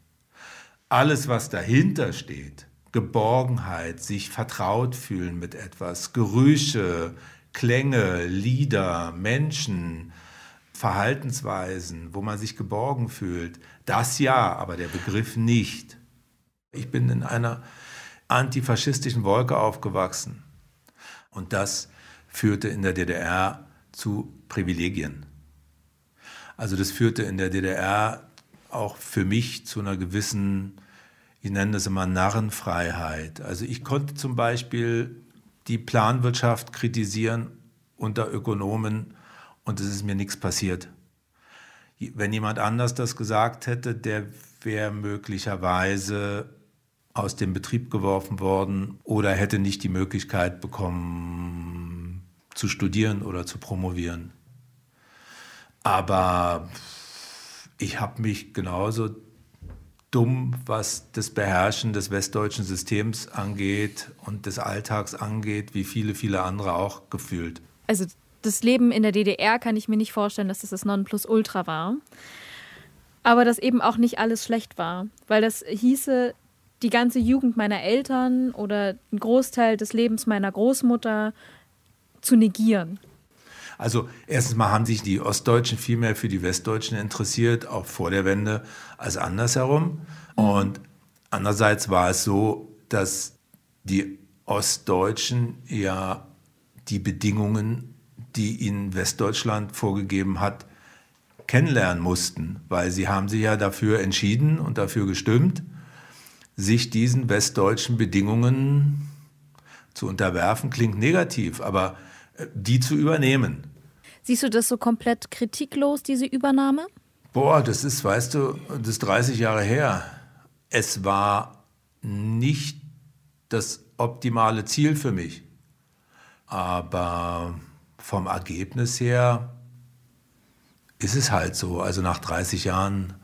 Alles, was dahinter steht, Geborgenheit, sich vertraut fühlen mit etwas, Gerüche, Klänge, Lieder, Menschen, Verhaltensweisen, wo man sich geborgen fühlt, das ja, aber der Begriff nicht. Ich bin in einer antifaschistischen Wolke aufgewachsen und das führte in der DDR zu Privilegien. Also das führte in der DDR auch für mich zu einer gewissen, ich nenne das immer Narrenfreiheit. Also ich konnte zum Beispiel die Planwirtschaft kritisieren unter Ökonomen und es ist mir nichts passiert. Wenn jemand anders das gesagt hätte, der wäre möglicherweise aus dem Betrieb geworfen worden oder hätte nicht die Möglichkeit bekommen zu studieren oder zu promovieren. Aber ich habe mich genauso dumm, was das Beherrschen des westdeutschen Systems angeht und des Alltags angeht, wie viele, viele andere auch gefühlt. Also das Leben in der DDR kann ich mir nicht vorstellen, dass das das Nonplusultra war. Aber dass eben auch nicht alles schlecht war. Weil das hieße, die ganze Jugend meiner Eltern oder ein Großteil des Lebens meiner Großmutter zu negieren. Also erstens mal haben sich die Ostdeutschen viel mehr für die Westdeutschen interessiert, auch vor der Wende, als andersherum. Und andererseits war es so, dass die Ostdeutschen ja die Bedingungen, die ihnen Westdeutschland vorgegeben hat, kennenlernen mussten, weil sie haben sich ja dafür entschieden und dafür gestimmt, sich diesen westdeutschen Bedingungen zu unterwerfen, klingt negativ, aber äh, die zu übernehmen. Siehst du das so komplett kritiklos, diese Übernahme? Boah, das ist, weißt du, das ist 30 Jahre her. Es war nicht das optimale Ziel für mich. Aber vom Ergebnis her ist es halt so. Also nach 30 Jahren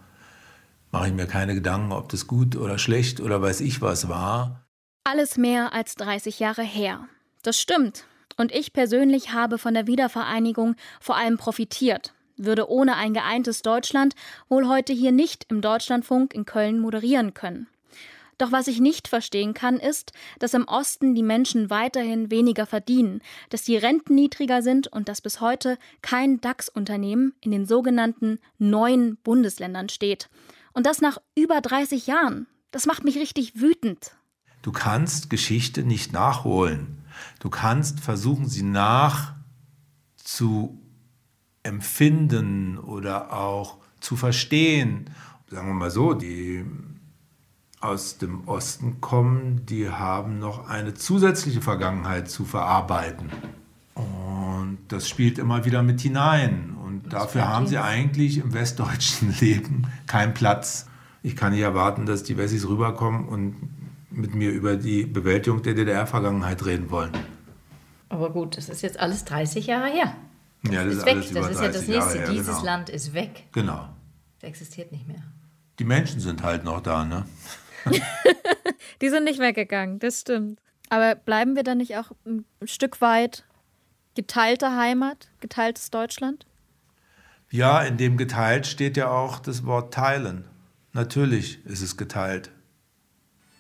mache ich mir keine Gedanken, ob das gut oder schlecht oder weiß ich was war. Alles mehr als 30 Jahre her. Das stimmt. Und ich persönlich habe von der Wiedervereinigung vor allem profitiert, würde ohne ein geeintes Deutschland wohl heute hier nicht im Deutschlandfunk in Köln moderieren können. Doch was ich nicht verstehen kann, ist, dass im Osten die Menschen weiterhin weniger verdienen, dass die Renten niedriger sind und dass bis heute kein DAX-Unternehmen in den sogenannten neuen Bundesländern steht. Und das nach über 30 Jahren. Das macht mich richtig wütend. Du kannst Geschichte nicht nachholen. Du kannst versuchen, sie nachzuempfinden oder auch zu verstehen. Sagen wir mal so, die aus dem Osten kommen, die haben noch eine zusätzliche Vergangenheit zu verarbeiten. Und das spielt immer wieder mit hinein. Und dafür haben sie eigentlich im westdeutschen Leben keinen Platz. Ich kann nicht erwarten, dass die Wessis rüberkommen und mit mir über die Bewältigung der DDR-Vergangenheit reden wollen. Aber gut, das ist jetzt alles 30 Jahre her. Das ja, das ist, ist weg. das ist ja das nächste. Her, Dieses genau. Land ist weg. Genau. Es existiert nicht mehr. Die Menschen sind halt noch da, ne? die sind nicht weggegangen, das stimmt. Aber bleiben wir dann nicht auch ein Stück weit geteilte Heimat, geteiltes Deutschland? Ja, in dem geteilt steht ja auch das Wort teilen. Natürlich ist es geteilt.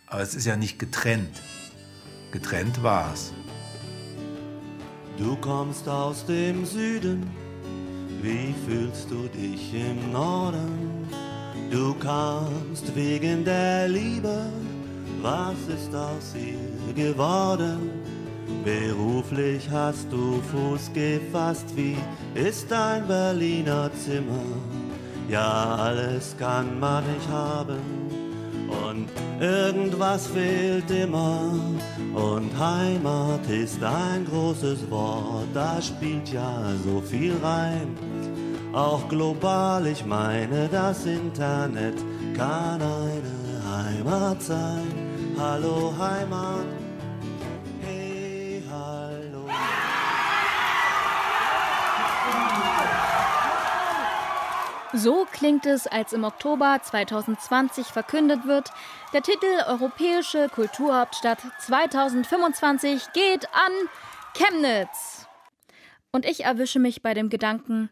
Aber es ist ja nicht getrennt. Getrennt war es. Du kommst aus dem Süden, wie fühlst du dich im Norden? Du kamst wegen der Liebe, was ist aus ihr geworden? Beruflich hast du Fuß gefasst, wie ist dein Berliner Zimmer? Ja, alles kann man nicht haben und irgendwas fehlt immer. Und Heimat ist ein großes Wort, da spielt ja so viel rein. Auch global, ich meine, das Internet kann eine Heimat sein. Hallo Heimat. So klingt es, als im Oktober 2020 verkündet wird, der Titel Europäische Kulturhauptstadt 2025 geht an Chemnitz. Und ich erwische mich bei dem Gedanken,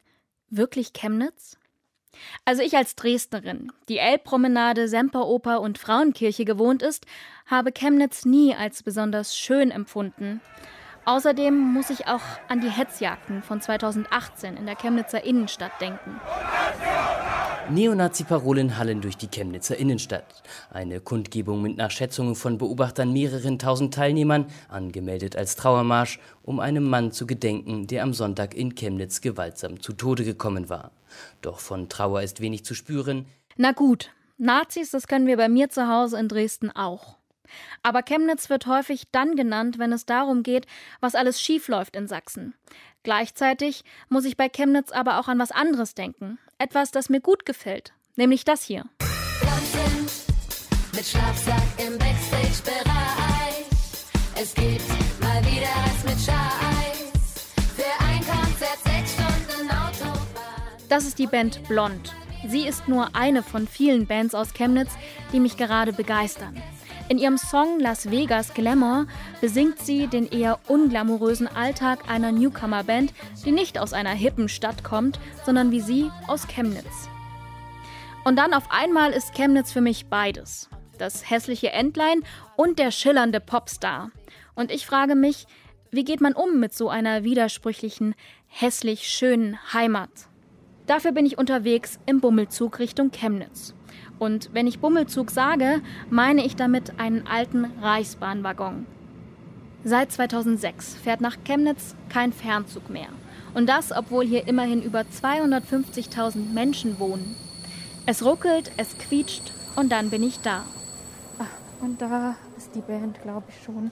wirklich Chemnitz? Also ich als Dresdnerin, die Elbpromenade, Semperoper und Frauenkirche gewohnt ist, habe Chemnitz nie als besonders schön empfunden. Außerdem muss ich auch an die Hetzjagden von 2018 in der Chemnitzer Innenstadt denken. Neonazi-Parolen hallen durch die Chemnitzer Innenstadt. Eine Kundgebung mit nach Schätzungen von Beobachtern mehreren tausend Teilnehmern, angemeldet als Trauermarsch, um einem Mann zu gedenken, der am Sonntag in Chemnitz gewaltsam zu Tode gekommen war. Doch von Trauer ist wenig zu spüren. Na gut, Nazis, das können wir bei mir zu Hause in Dresden auch. Aber Chemnitz wird häufig dann genannt, wenn es darum geht, was alles schiefläuft in Sachsen. Gleichzeitig muss ich bei Chemnitz aber auch an was anderes denken. Etwas, das mir gut gefällt. Nämlich das hier. Tanzen mit Schlafsack im Backstage-Bereich. Es gibt mal wieder was mit Scheiß. Für ein Konzert sechs Stunden Autobahn. Das ist die Band Blond. Sie ist nur eine von vielen Bands aus Chemnitz, die mich gerade begeistern. In ihrem Song Las Vegas Glamour besingt sie den eher unglamourösen Alltag einer Newcomer-Band, die nicht aus einer hippen Stadt kommt, sondern wie sie aus Chemnitz. Und dann auf einmal ist Chemnitz für mich beides. Das hässliche Entlein und der schillernde Popstar. Und ich frage mich, wie geht man um mit so einer widersprüchlichen, hässlich schönen Heimat? Dafür bin ich unterwegs im Bummelzug Richtung Chemnitz. Und wenn ich Bummelzug sage, meine ich damit einen alten Reichsbahnwaggon. Seit 2006 fährt nach Chemnitz kein Fernzug mehr. Und das, obwohl hier immerhin über 250.000 Menschen wohnen. Es ruckelt, es quietscht und dann bin ich da. Und da ist die Band, glaube ich schon.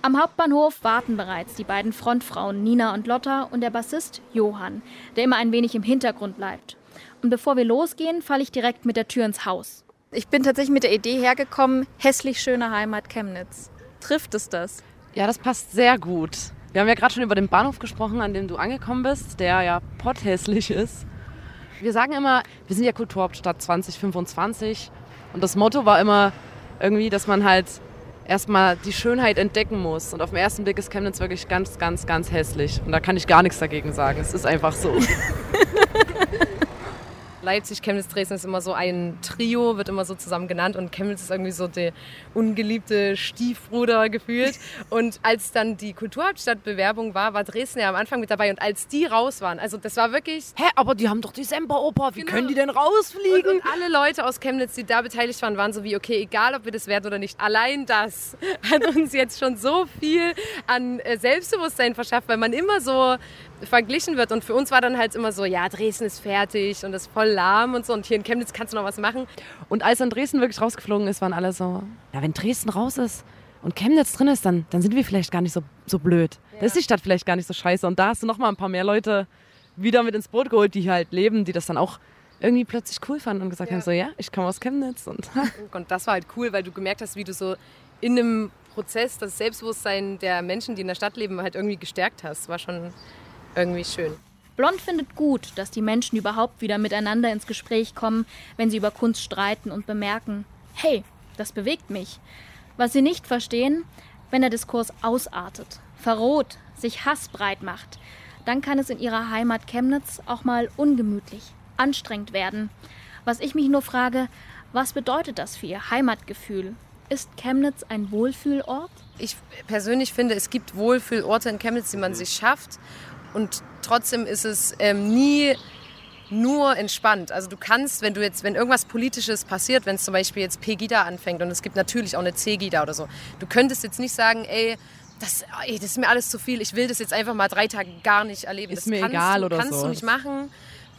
Am Hauptbahnhof warten bereits die beiden Frontfrauen Nina und Lotta und der Bassist Johann, der immer ein wenig im Hintergrund bleibt. Und bevor wir losgehen, falle ich direkt mit der Tür ins Haus. Ich bin tatsächlich mit der Idee hergekommen, hässlich schöne Heimat Chemnitz. Trifft es das? Ja, das passt sehr gut. Wir haben ja gerade schon über den Bahnhof gesprochen, an dem du angekommen bist, der ja potthässlich ist. Wir sagen immer, wir sind ja Kulturhauptstadt 2025 und das Motto war immer irgendwie, dass man halt erstmal die Schönheit entdecken muss. Und auf den ersten Blick ist Chemnitz wirklich ganz, ganz, ganz hässlich. Und da kann ich gar nichts dagegen sagen. Es ist einfach so. Leipzig, Chemnitz, Dresden ist immer so ein Trio, wird immer so zusammen genannt und Chemnitz ist irgendwie so der ungeliebte Stiefbruder gefühlt. Und als dann die Kulturhauptstadtbewerbung war, war Dresden ja am Anfang mit dabei und als die raus waren, also das war wirklich... Hä, aber die haben doch die Semperoper, wie genau. können die denn rausfliegen? Und, und alle Leute aus Chemnitz, die da beteiligt waren, waren so wie, okay, egal ob wir das werden oder nicht, allein das hat uns jetzt schon so viel an äh, Selbstbewusstsein verschafft, weil man immer so verglichen wird. Und für uns war dann halt immer so, ja, Dresden ist fertig und ist voll lahm und so. Und hier in Chemnitz kannst du noch was machen. Und als dann Dresden wirklich rausgeflogen ist, waren alle so, ja, wenn Dresden raus ist und Chemnitz drin ist, dann, dann sind wir vielleicht gar nicht so, so blöd. Ja. Da ist die Stadt vielleicht gar nicht so scheiße. Und da hast du noch mal ein paar mehr Leute wieder mit ins Boot geholt, die hier halt leben, die das dann auch irgendwie plötzlich cool fanden und gesagt ja. haben, so, ja, ich komme aus Chemnitz. Und, und das war halt cool, weil du gemerkt hast, wie du so in einem Prozess das Selbstbewusstsein der Menschen, die in der Stadt leben, halt irgendwie gestärkt hast. War schon irgendwie schön. Blond findet gut, dass die Menschen überhaupt wieder miteinander ins Gespräch kommen, wenn sie über Kunst streiten und bemerken, hey, das bewegt mich. Was sie nicht verstehen, wenn der Diskurs ausartet, verroht, sich Hass breit macht, dann kann es in ihrer Heimat Chemnitz auch mal ungemütlich, anstrengend werden. Was ich mich nur frage, was bedeutet das für ihr Heimatgefühl? Ist Chemnitz ein Wohlfühlort? Ich persönlich finde, es gibt Wohlfühlorte in Chemnitz, die man sich schafft. Und trotzdem ist es ähm, nie nur entspannt. Also du kannst, wenn du jetzt, wenn irgendwas Politisches passiert, wenn es zum Beispiel jetzt Pegida anfängt und es gibt natürlich auch eine C-Gida oder so, du könntest jetzt nicht sagen, ey, das, ey, das ist mir alles zu viel, ich will das jetzt einfach mal drei Tage gar nicht erleben. Ist das mir kannst egal du, oder kannst so. du nicht machen.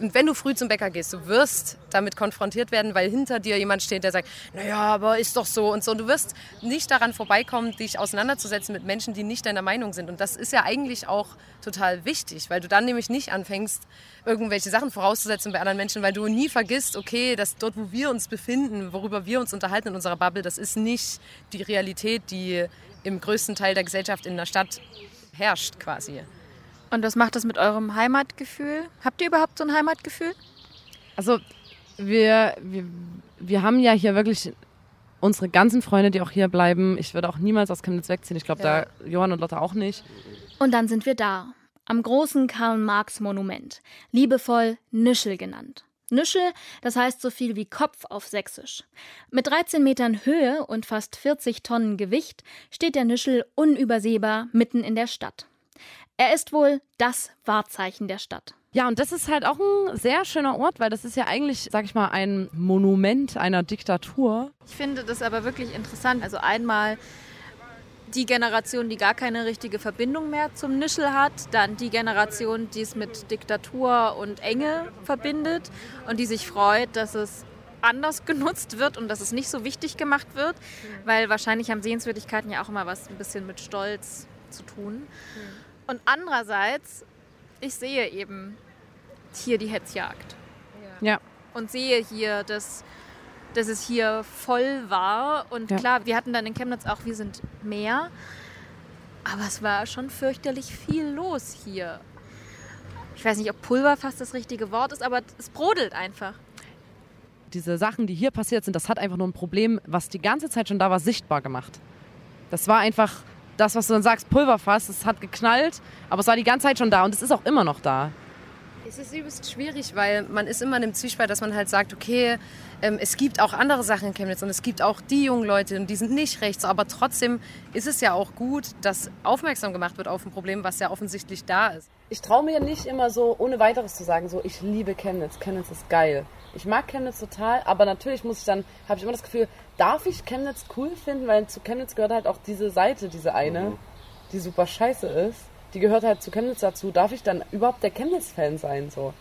Und wenn du früh zum Bäcker gehst, du wirst damit konfrontiert werden, weil hinter dir jemand steht, der sagt, naja, aber ist doch so und so. Und du wirst nicht daran vorbeikommen, dich auseinanderzusetzen mit Menschen, die nicht deiner Meinung sind. Und das ist ja eigentlich auch total wichtig, weil du dann nämlich nicht anfängst, irgendwelche Sachen vorauszusetzen bei anderen Menschen, weil du nie vergisst, okay, dass dort, wo wir uns befinden, worüber wir uns unterhalten in unserer Bubble, das ist nicht die Realität, die im größten Teil der Gesellschaft in der Stadt herrscht quasi. Und was macht das mit eurem Heimatgefühl? Habt ihr überhaupt so ein Heimatgefühl? Also wir, wir, wir haben ja hier wirklich unsere ganzen Freunde, die auch hier bleiben. Ich würde auch niemals aus Chemnitz wegziehen. Ich glaube, Ja. da Johann und Lotta auch nicht. Und dann sind wir da, am großen Karl-Marx-Monument, liebevoll Nischel genannt. Nischel, das heißt so viel wie Kopf auf Sächsisch. Mit 13 Metern Höhe und fast 40 Tonnen Gewicht steht der Nischel unübersehbar mitten in der Stadt. Er ist wohl das Wahrzeichen der Stadt. Ja, und das ist halt auch ein sehr schöner Ort, weil das ist ja eigentlich, sag ich mal, ein Monument einer Diktatur. Ich finde das aber wirklich interessant. Also einmal die Generation, die gar keine richtige Verbindung mehr zum Nischel hat, dann die Generation, die es mit Diktatur und Enge verbindet und die sich freut, dass es anders genutzt wird und dass es nicht so wichtig gemacht wird, weil wahrscheinlich haben Sehenswürdigkeiten ja auch immer was ein bisschen mit Stolz zu tun. Und andererseits ich sehe eben hier die Hetzjagd. Ja. Und sehe hier, dass, dass es hier voll war. Und Ja. klar, wir hatten dann in Chemnitz auch, wir sind mehr. Aber es war schon fürchterlich viel los hier. Ich weiß nicht, ob Pulverfass das richtige Wort ist, aber es brodelt einfach. Diese Sachen, die hier passiert sind, das hat einfach nur ein Problem, was die ganze Zeit schon da war, sichtbar gemacht. Das war einfach das, was du dann sagst, Pulverfass, es hat geknallt, aber es war die ganze Zeit schon da und es ist auch immer noch da. Es ist übelst schwierig, weil man ist immer in dem Zwiespalt, dass man halt sagt, okay, ähm, es gibt auch andere Sachen in Chemnitz und es gibt auch die jungen Leute und die sind nicht rechts, aber trotzdem ist es ja auch gut, dass aufmerksam gemacht wird auf ein Problem, was ja offensichtlich da ist. Ich traue mir nicht immer so ohne weiteres zu sagen, so ich liebe Chemnitz, Chemnitz ist geil. Ich mag Chemnitz total, aber natürlich muss ich dann, habe ich immer das Gefühl, darf ich Chemnitz cool finden, weil zu Chemnitz gehört halt auch diese Seite, diese eine, die super scheiße ist. Die gehört halt zu Chemnitz dazu. Darf ich dann überhaupt der Chemnitz-Fan sein? So,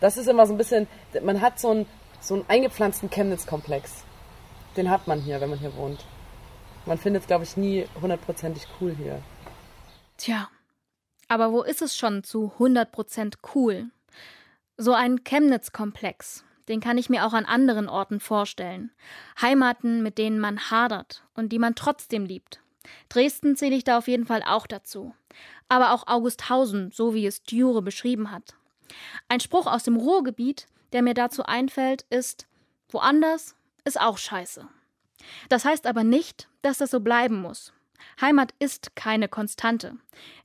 das ist immer so ein bisschen, man hat so einen, so einen eingepflanzten Chemnitz-Komplex. Den hat man hier, wenn man hier wohnt. Man findet es, glaube ich, nie hundertprozentig cool hier. Tja, aber wo ist es schon zu 100% cool? So ein Chemnitz-Komplex, den kann ich mir auch an anderen Orten vorstellen. Heimaten, mit denen man hadert und die man trotzdem liebt. Dresden zähle ich da auf jeden Fall auch dazu. Aber auch Augusthausen, so wie es Dure beschrieben hat. Ein Spruch aus dem Ruhrgebiet, der mir dazu einfällt, ist: Woanders ist auch scheiße. Das heißt aber nicht, dass das so bleiben muss. Heimat ist keine Konstante.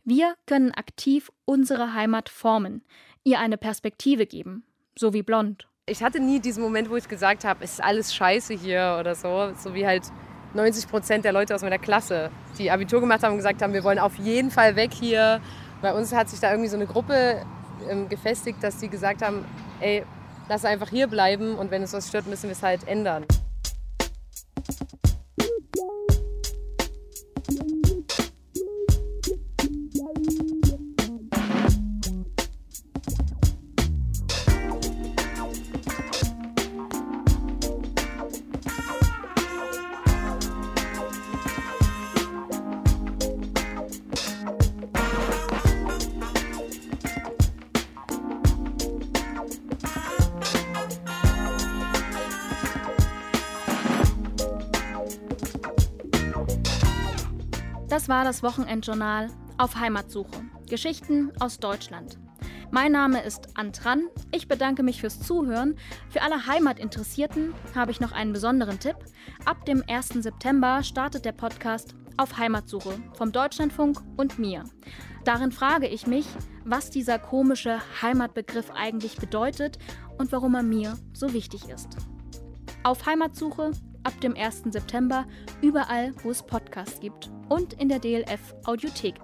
Wir können aktiv unsere Heimat formen, ihr eine Perspektive geben, so wie blond. Ich hatte nie diesen Moment, wo ich gesagt habe, es ist alles scheiße hier oder so, so wie halt 90 Prozent der Leute aus meiner Klasse, die Abitur gemacht haben gesagt haben, wir wollen auf jeden Fall weg hier. Bei uns hat sich da irgendwie so eine Gruppe ähm, gefestigt, dass die gesagt haben, ey, lass einfach hier bleiben und wenn es was stört, müssen wir es halt ändern. Das war das Wochenendjournal auf Heimatsuche. Geschichten aus Deutschland. Mein Name ist Antran. Ich bedanke mich fürs Zuhören. Für alle Heimatinteressierten habe ich noch einen besonderen Tipp. Ab dem 1. September startet der Podcast auf Heimatsuche vom Deutschlandfunk und mir. Darin frage ich mich, was dieser komische Heimatbegriff eigentlich bedeutet und warum er mir so wichtig ist. Auf Heimatsuche ab dem 1. September überall, wo es Podcasts gibt und in der DLF Audiothek.